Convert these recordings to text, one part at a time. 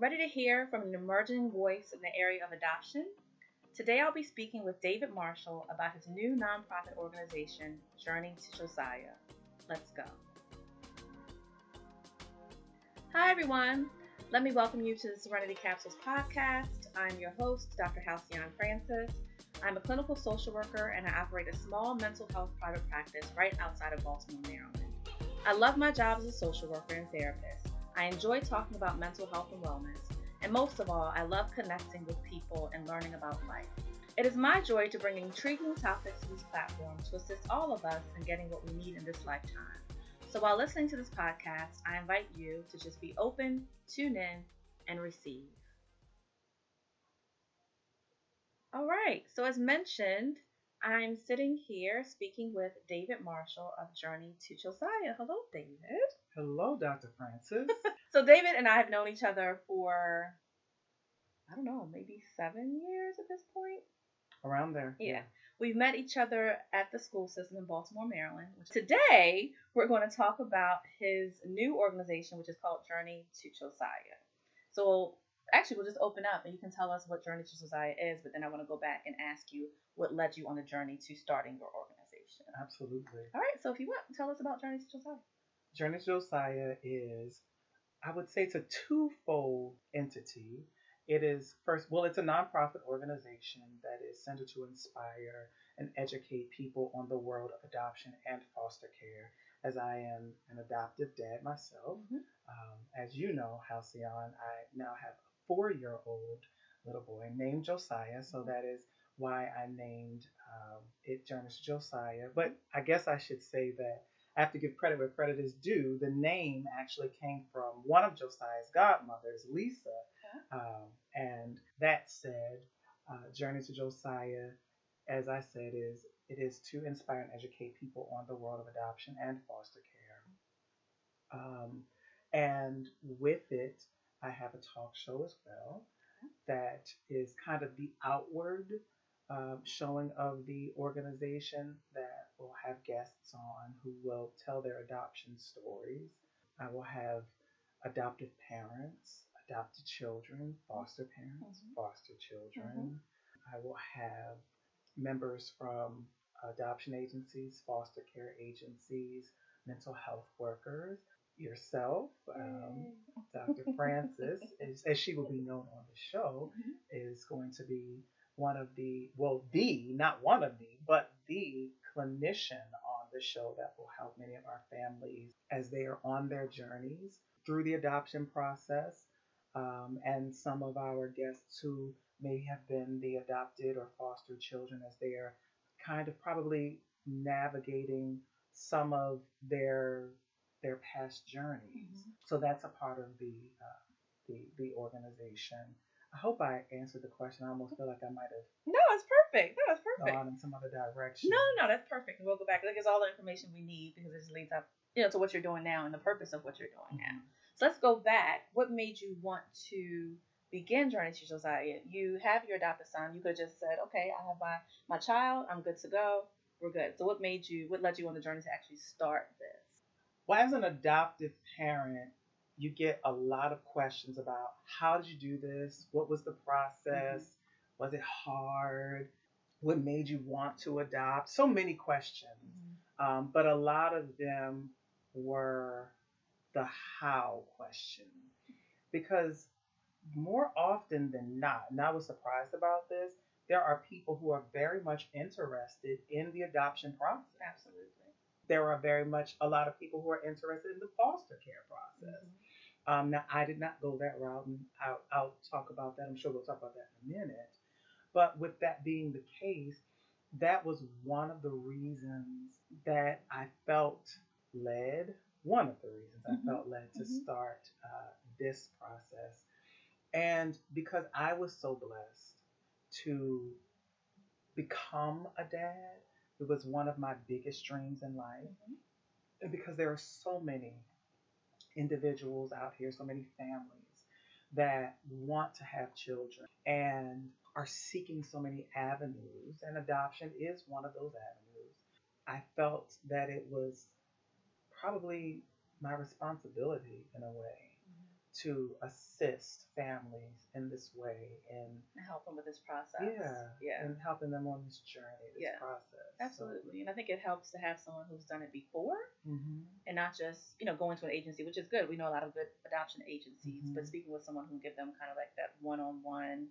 Ready to hear from an emerging voice in the area of adoption? Today I'll be speaking with David Marshall about his new nonprofit organization, Journey to Josiah. Let's go. Hi, everyone. Let me welcome you to the Serenity Capsules podcast. I'm your host, Dr. Halcyon Francis. I'm a clinical social worker and I operate a small mental health private practice right outside of Baltimore, Maryland. I love my job as a social worker and therapist. I enjoy talking about mental health and wellness. And most of all, I love connecting with people and learning about life. It is my joy to bring intriguing topics to this platform to assist all of us in getting what we need in this lifetime. So while listening to this podcast, I invite you to just be open, tune in, and receive. All right, so as mentioned, I'm sitting here speaking with David Marshall of Journey to Josiah. Hello, David. Hello, Dr. Francis. so, David and I have known each other for, I don't know, maybe seven years at this point. Around there. Yeah. We've met each other at the school system in Baltimore, Maryland. Today, we're going to talk about his new organization, which is called Journey to Josiah. So, actually, we'll just open up and you can tell us what Journey to Josiah is, but then I want to go back and ask you what led you on the journey to starting your organization. Absolutely. All right, so if you want, tell us about Journey to Josiah. Journey to Josiah is, I would say, it's a twofold entity. It is first, well, it's a nonprofit organization that is centered to inspire and educate people on the world of adoption and foster care. As I am an adoptive dad myself, mm-hmm. um, as you know, Halcyon, I now have four year old little boy named Josiah. So that is why I named um, it Journey to Josiah. But I guess I should say that I have to give credit where credit is due. The name actually came from one of Josiah's godmothers, Lisa. Um, and that said, uh, Journey to Josiah, as I said, is it is to inspire and educate people on the world of adoption and foster care. Um, and with it, I have a talk show as well that is kind of the outward uh, showing of the organization that will have guests on who will tell their adoption stories. I will have adoptive parents, adopted children, foster parents, mm-hmm. foster children. Mm-hmm. I will have members from adoption agencies, foster care agencies, mental health workers, yourself, um, Dr. Francis, as, as, she will be known on the show, mm-hmm. is going to be one of the, well, the, not one of the, but the clinician on the show that will help many of our families as they are on their journeys through the adoption process. Um, and some of our guests who may have been the adopted or foster children as they are kind of probably navigating some of their their past journeys. Mm-hmm. So that's a part of the uh, the the organization. I hope I answered the question. I almost feel like I might have. No, it's perfect. No, it's perfect. Gone in some other direction. No, no, that's perfect. We'll go back. Like, it's all the information we need because it just leads up, you know, to what you're doing now and the purpose of what you're doing mm-hmm. now. So let's go back. What made you want to begin Journey to Josiah? You have your adopted son. You could have just said, okay, I have my my child. I'm good to go. We're good. So what made you? What led you on the journey to actually start this? Well, as an adoptive parent, you get a lot of questions about how did you do this? What was the process? Mm-hmm. Was it hard? What made you want to adopt? So many questions. Mm-hmm. Um, but a lot of them were the how question. Because more often than not, and I was surprised about this, there are people who are very much interested in the adoption process. Absolutely. There are very much a lot of people who are interested in the foster care process. Mm-hmm. Um, now, I did not go that route, and I'll, I'll talk about that. I'm sure we'll talk about that in a minute. But with that being the case, that was one of the reasons that I felt led, one of the reasons mm-hmm. I felt led to mm-hmm. start uh, this process. And because I was so blessed to become a dad, it was one of my biggest dreams in life. Mm-hmm. Because there are so many individuals out here, so many families that want to have children and are seeking so many avenues, and adoption is one of those avenues. I felt that it was probably my responsibility in a way to assist families in this way and help them with this process. yeah, Yeah. and helping them on this journey, this Yeah. process. Absolutely. And I think it helps to have someone who's done it before So, hmm and not just, you know, going to an agency, which is good. We know a lot of good adoption agencies, but Mhm. speaking with someone who can give them kind of like that one on one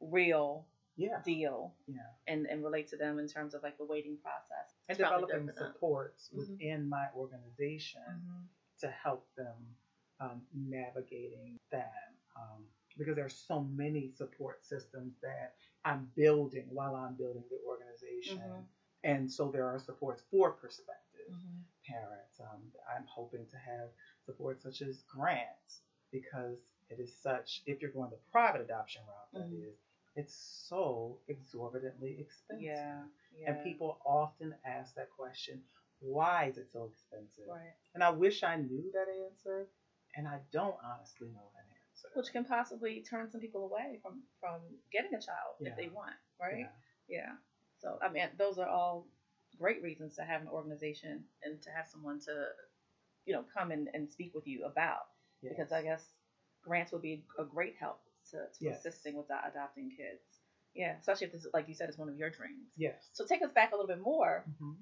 real Yeah, deal yeah. and, and relate to them in terms of like the waiting process. And It's developing good for them. supports Mhm. within my organization Mhm. to help them um, navigating that. Um, because there's so many support systems that I'm building while I'm building the organization. Mhm. And so there are supports for prospective Mhm. parents. Um, I'm hoping to have support such as grants because it is such, if you're going the private adoption route, that Mhm. is, it's so exorbitantly expensive. Yeah. yeah. And people often ask that question, why is it so expensive? Right. And I wish I knew that answer, and I don't honestly know that answer. Which can possibly turn some people away from from getting a child Yeah. if they want, right? Yeah. Yeah. So I mean, those are all great reasons to have an organization and to have someone to, you know, come and, and speak with you about. Yes. Because I guess grants would be a great help to, to Yes. assisting with the adopting kids. Yeah, especially if this, like you said, is one of your dreams. Yes. So take us back a little bit more hmm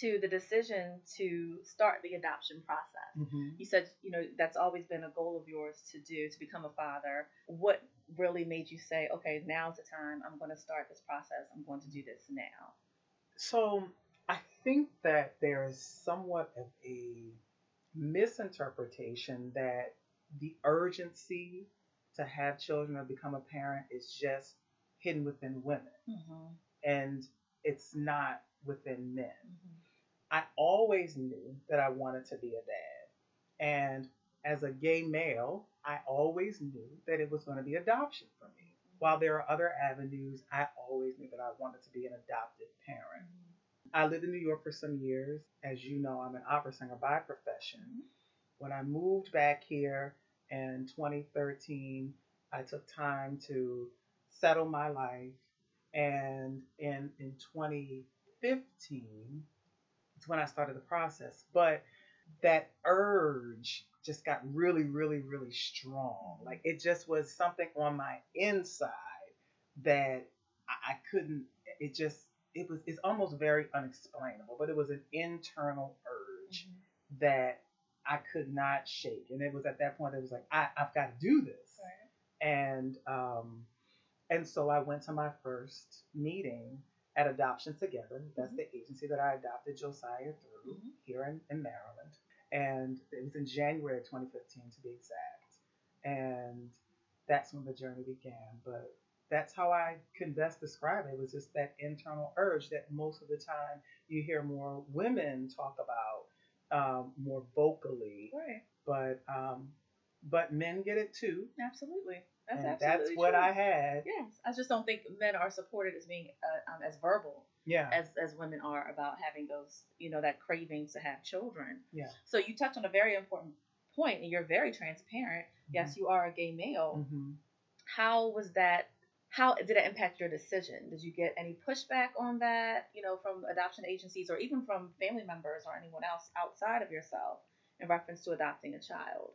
to the decision to start the adoption process. hmm You said, you know, that's always been a goal of yours to do, to become a father. What really made you say, okay, now's the time, I'm going to start this process, I'm going to do this now? So I think that there is somewhat of a misinterpretation that the urgency to have children or become a parent is just hidden within women, Mm-hmm. and it's not within men. Mm-hmm. I always knew that I wanted to be a dad. And as a gay male, I always knew that it was going to be adoption for me. Mm-hmm. While there are other avenues, I always knew that I wanted to be an adopted parent. Mm-hmm. I lived in New York for some years. As you know, I'm an opera singer by profession. When I moved back here in 2013, I took time to settle my life. And in, in 2015, it's when I started the process. But that urge just got really, really, really strong. Like it just was something on my inside that I, I couldn't, it just, it was, it's almost very unexplainable, but it was an internal urge that I could not shake. And it was at that point, it was like, I, I've got to do this. Right. And, um, and so I went to my first meeting at Adoption Together. That's Mhm. the agency that I adopted Josiah through Mhm. here in, in Maryland. And it was in January of 2015 to be exact. And that's when the journey began. But that's how I can best describe it. It was just that internal urge that most of the time you hear more women talk about um, more vocally. Right. But um, but men get it too. Absolutely. That's and that's what true. I had. Yes, I just don't think men are supported as being uh, um, as verbal Yeah. as as women are about having those, you know, that cravings to have children. Yeah. So you touched on a very important point, and you're very transparent. Yes, you are a gay male. hmm How was that? How did it impact your decision? Did you get any pushback on that, you know, from adoption agencies or even from family members or anyone else outside of yourself in reference to adopting a child?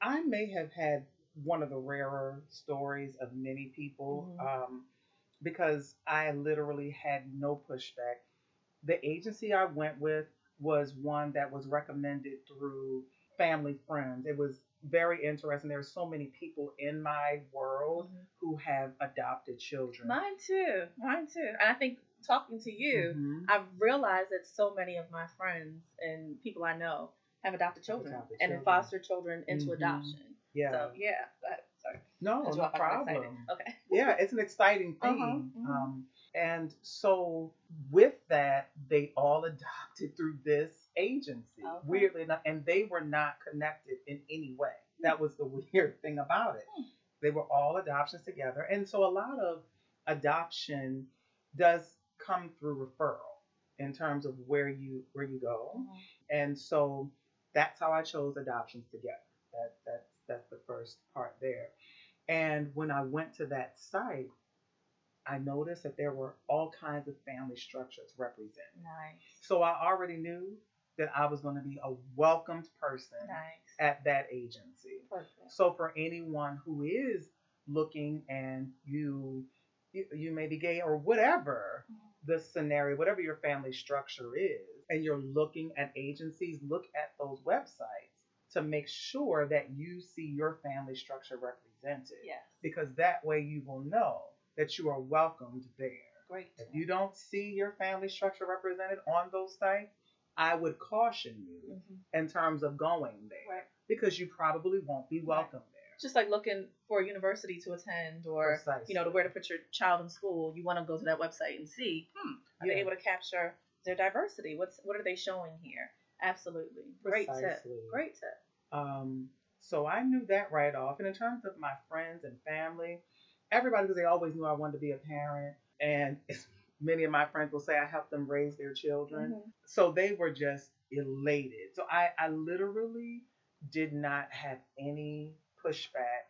I may have had one of the rarer stories of many people Mhm. um, because I literally had no pushback. The agency I went with was one that was recommended through family friends. It was very interesting. There are so many people in my world who have adopted children. Mine too. Mine too. And I think talking to you, Mhm. I've realized that so many of my friends and people I know have adopted children Adopted and children. fostered children into Mhm. adoption. Yeah. So yeah. Ahead. Sorry. no, no off. I got excited. problem. Okay. yeah, it's an exciting Uh-huh, thing. mhm. Um, and so with that, they all adopted through this agency, Okay. weirdly enough, and they were not connected in any way. That was the weird thing about it. Hmm. They were all adoptions together, and so a lot of adoption does come through referral in terms of where you where you go. And so that's how I chose adoptions together. That that's that's the first part there. And when I went to that site, I noticed that there were all kinds of family structures represented. Nice. So I already knew that I was going to be a welcomed person Nice. at that agency. Perfect. So for anyone who is looking and you you, you may be gay or whatever mm-hmm. the scenario, whatever your family structure is, and you're looking at agencies, look at those websites to make sure that you see your family structure represented. Yes. Because that way you will know that you are welcomed there. Great. If you don't see your family structure represented on those sites, I would caution you Mhm. in terms of going there Right. because you probably won't be welcome there. Just like looking for a university to attend or you know, to where to put your child in school, you want to go to that website and see, hmm, are they able to capture their diversity? What's what are they showing here? Absolutely. Great tip. Great tip. Um, so I knew that right off. And in terms of my friends and family, everybody, because they always knew I wanted to be a parent, and many of my friends will say I helped them raise their children. Mhm. So they were just elated. So I, I literally did not have any pushback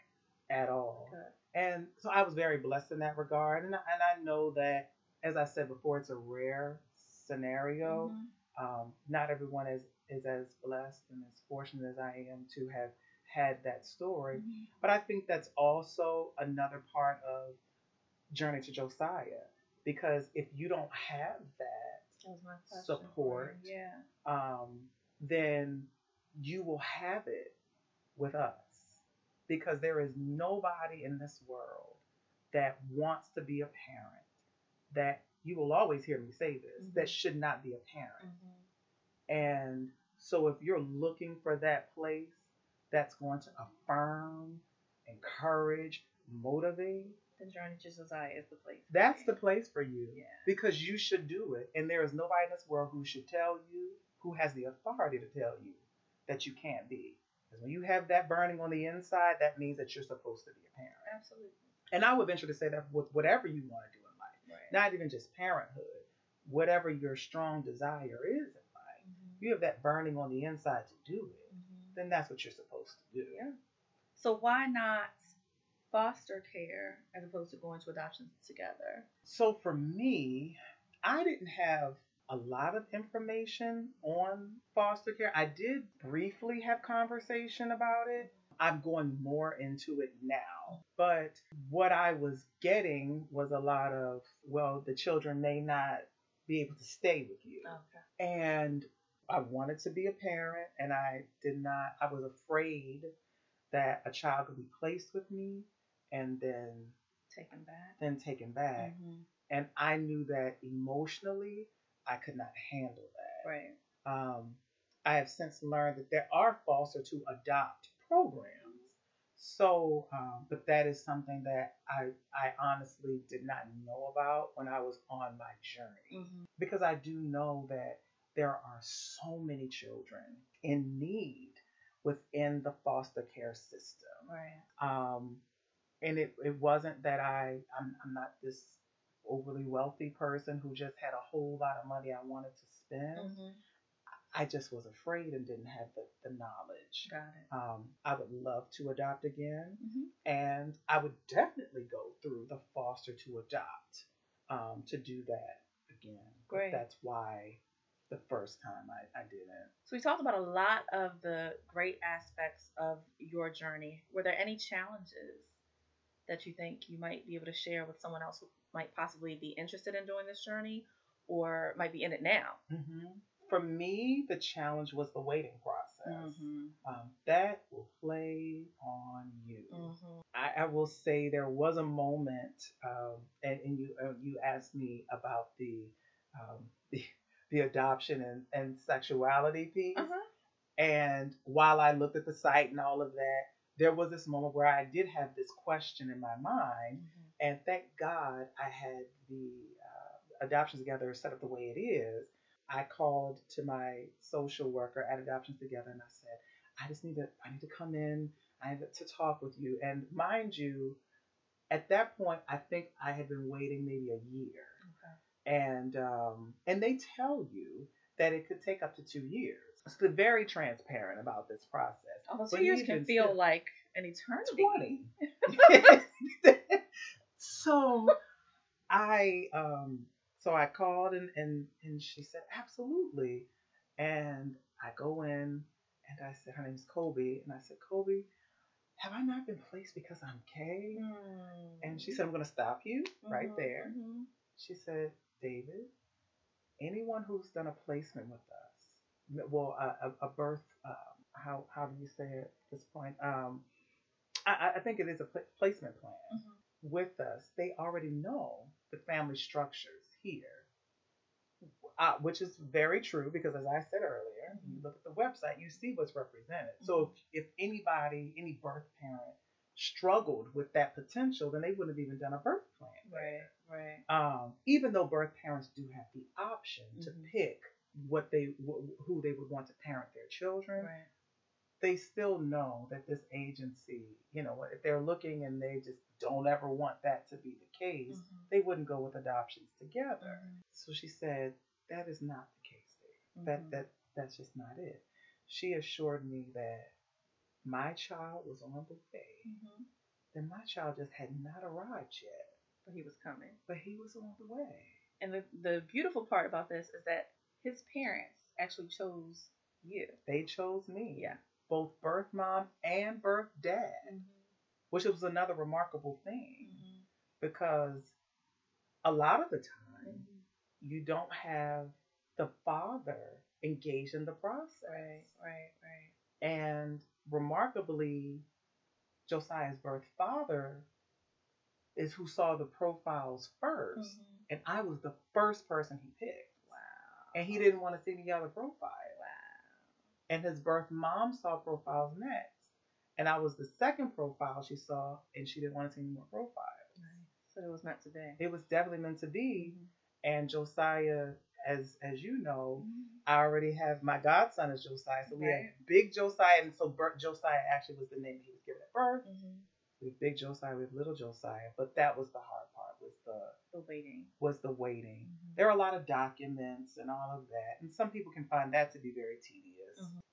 at all. And so I was very blessed in that regard. And, I- and I know that, as I said before, it's a rare scenario. Mhm. Um, not everyone is, is as blessed and as fortunate as I am to have had that story. Mhm. But I think that's also another part of Journey to Josiah. Because if you don't have that, That was my question. Support. Yeah. um, then you will have it with us. Because there is nobody in this world that wants to be a parent, that you will always hear me say this, Mhm. that should not be a parent. Mhm. And so if you're looking for that place that's going to affirm, encourage, motivate, Then Journey to Josiah is the place. that's the place for you. Yeah. Because you should do it. And there is nobody in this world who should tell you, who has the authority to tell you that you can't be. Because when you have that burning on the inside, that means that you're supposed to be a parent. Absolutely. And I would venture to say that with whatever you want to do in life, Right. Not even just parenthood, whatever your strong desire is in life, Mhm. if you have that burning on the inside to do it, Mhm. then that's what you're supposed to do. Yeah. So why not foster care as opposed to going to adoption together? So for me, I didn't have a lot of information on foster care. I did briefly have conversation about it. I'm going more into it now. But what I was getting was a lot of, well, the children may not be able to stay with you. Okay. And I wanted to be a parent, and I did not, I was afraid that a child could be placed with me and then Taken back. then taken back. Mhm. And I knew that emotionally, I could not handle that. Right. Um, I have since learned that there are foster to adopt programs. So, um, but that is something that I, I honestly did not know about when I was on my journey Mhm. because I do know that there are so many children in need within the foster care system. Right. Um, and it, it wasn't that I, I'm, I'm not this overly wealthy person who just had a whole lot of money I wanted to spend. Mhm. I just was afraid and didn't have the, the knowledge. Got it. Um, I would love to adopt again, Mhm. and I would definitely go through the foster to adopt um, to do that again. But Great. that's why the first time I, I didn't. So we talked about a lot of the great aspects of your journey. Were there any challenges that you think you might be able to share with someone else who might possibly be interested in doing this journey or might be in it now? Mm-hmm. For me, the challenge was the waiting process. Mm-hmm. Um, that will play on you. Mm-hmm. I, I will say there was a moment, um, and, and you uh, you asked me about the um, the, the adoption and, and sexuality piece. Uh-huh. And while I looked at the site and all of that, there was this moment where I did have this question in my mind. And thank God I had the uh, adoptions together set up the way it is. I called to my social worker at Adoptions Together and I said, I just need to I need to come in. I need to talk with you. And mind you, at that point, I think I had been waiting maybe a year. Okay. And um, and they tell you that it could take up to two years. So they're very transparent about this process. Oh, two years can feel still- like an eternity. 20. so I um so I called and, and and she said absolutely And I go in and I said, her name's Kobe. And I said, Kobe, have I not been placed because I'm gay? And she said, I'm going to stop you right Mhm, there. mhm. She said, David, anyone who's done a placement with us, well, a, a, a birth, um, how, how do you say it at this point? Um, I, I- think it is a pla- placement plan Mhm. with us. They already know the family structures here, uh, which is very true because, as I said earlier, you look at the website, you see what's represented. So if, if anybody, any birth parent, struggled with that potential, then they wouldn't have even done a birth plan. Right, right. Um, even though birth parents do have the option to Mhm. pick what they wh- who they would want to parent their children, Right. They still know that this agency, you know, if they're looking and they just don't ever want that to be the case, Mhm. they wouldn't go with adoptions together. Mhm. So she said that is not the case there. That that that's just not it. She assured me that my child was on the way, Mhm. my child just had not arrived yet, But he was coming. but he was on the way. And the, the beautiful part about this is that his parents actually chose you. They chose me. Yeah. Both birth mom and birth dad, which was another remarkable thing Mhm. because a lot of the time Mhm. you don't have the father engaged in the process. Right, right, right. And remarkably, Josiah's birth father is who saw the profiles 1st Mhm. And I was the first person he picked. Wow. And he didn't want to see any other profile. And his birth mom saw profiles next. And I was the second profile she saw, and she didn't want to see any more profiles. So it was meant to be. It was definitely meant to be. And Josiah, as as you know, I already have my godson is Josiah, so we Right. have Big Josiah, and so Bert, Josiah actually was the name he was given at birth. Mhm. We have Big Josiah, we have Little Josiah, but that was the hard part was the The waiting. was the waiting. Mhm. There are a lot of documents and all of that, and some people can find that to be very tedious.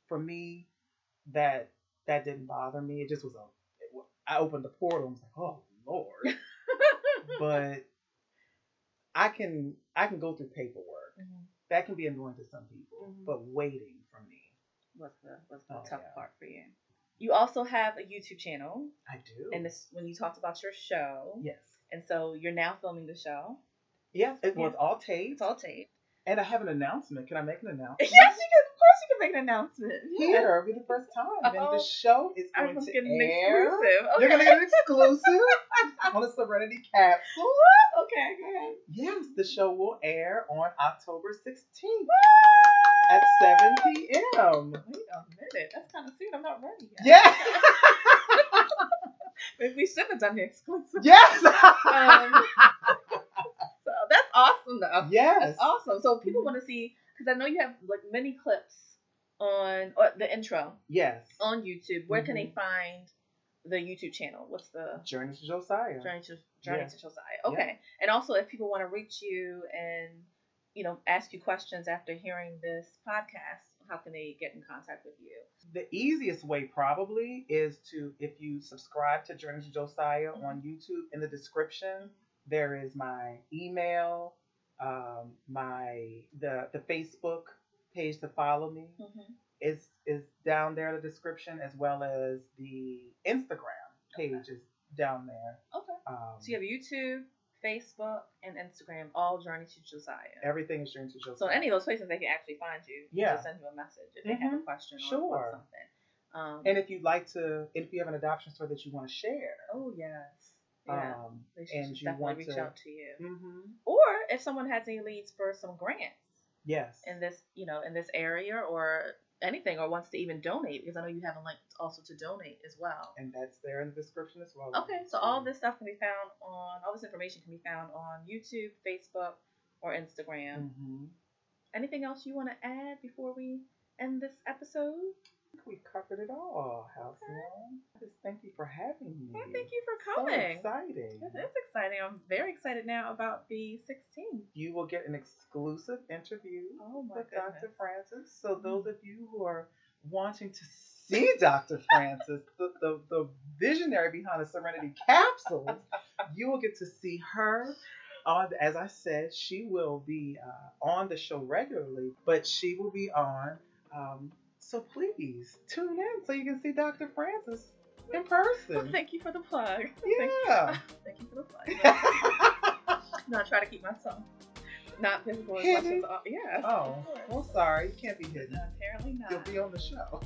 For me, that that didn't bother me. It just was a. It, I opened the portal and was like, oh lord. but I can I can go through paperwork. Mhm. That can be annoying to some people, Mhm. but waiting for me, What's the what's the Oh, tough yeah. part for you? You also have a YouTube channel, I do. and this when you talked about your show, yes, and so you're now filming the show. yes, it was Yeah. all taped, It's all taped. and I have an announcement. Can I make an announcement? Yes, you can. You can make an announcement. Here, it'll be the first time. And the show is going to getting an air. exclusive. Okay. You're gonna get an exclusive on the Serenity Capsule. okay, go ahead. Yes, the show will air on October 16th at 7 p.m. Wait a minute. That's kind of soon. I'm not ready yet. Yeah. Maybe we should have done the exclusive. yes. Um, so that's awesome, though. yes. That's awesome. So people want to see, because I know you have like many clips on or the intro Yes. on YouTube. Where can they Mhm. find the YouTube channel? What's the Journey to Josiah. Journey to Journey Yeah. to Josiah? Okay. And also, if people want to reach you and you know ask you questions after hearing this podcast, how can they get in contact with you? The easiest way probably is to if you subscribe to Journey to Josiah Mhm. on YouTube. In the description, there is my email, um, my the the Facebook page to follow me. Mm-hmm. is is down there in the description as well as the Instagram page is down there. Okay. Um, So you have YouTube, Facebook, and Instagram, all Journey to Josiah. everything is Journey to Josiah. So any of those places they can actually find you. Yeah. Just send you a message if they have a Mhm. question or, or Sure. something. Um, and if you'd like to, if you have an adoption story that you want to share, oh yes. Yeah. um, they should and you definitely reach to, out to you. hmm Or if someone has any leads for some grants yes, in this, you know, in this area or anything, or wants to even donate, because I know you have a link also to donate as well. and that's there in the description as well. Okay, so all this stuff can be found on all this information can be found on YouTube, Facebook, or Instagram. hmm Anything else you want to add before we end this episode? We covered it all, Halcyon. Just thank you for having me. Well, thank you for So coming. exciting. This is exciting. I'm very excited now about the 16th. You will get an exclusive interview Oh with goodness. Dr. Francis. So those of you who are wanting to see Dr. Francis, the, the, the visionary behind the Serenity capsules, you will get to see her on, as I said, she will be uh, on the show regularly, but she will be on. Um, so please tune in so you can see Dr. Francis in person. Well, thank you for the plug. Yeah. Thank you, thank you for the plug. no, I try to keep myself not visible as much as yeah. oh, well, sorry, you can't be hidden. Uh, apparently not. You'll be on the show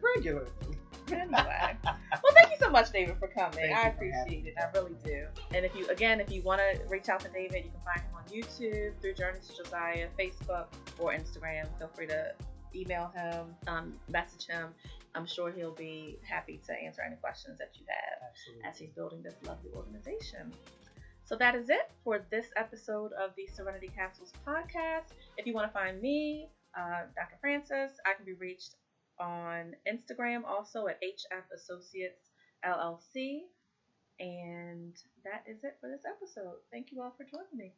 regularly. anyway, well, thank you so much, David, for coming. Thank I you for having appreciate it. I really do. And if you, again, if you want to reach out to David, you can find him on YouTube through Journeys to Josiah, Facebook, or Instagram. Feel free to email him, um, message him. I'm sure he'll be happy to answer any questions that you have Absolutely. as he's building this lovely organization. So that is it for this episode of the Serenity Capsules podcast. If you want to find me, uh, Dr. Francis, I can be reached on Instagram also at HF Associates LLC. And that is it for this episode. Thank you all for joining me.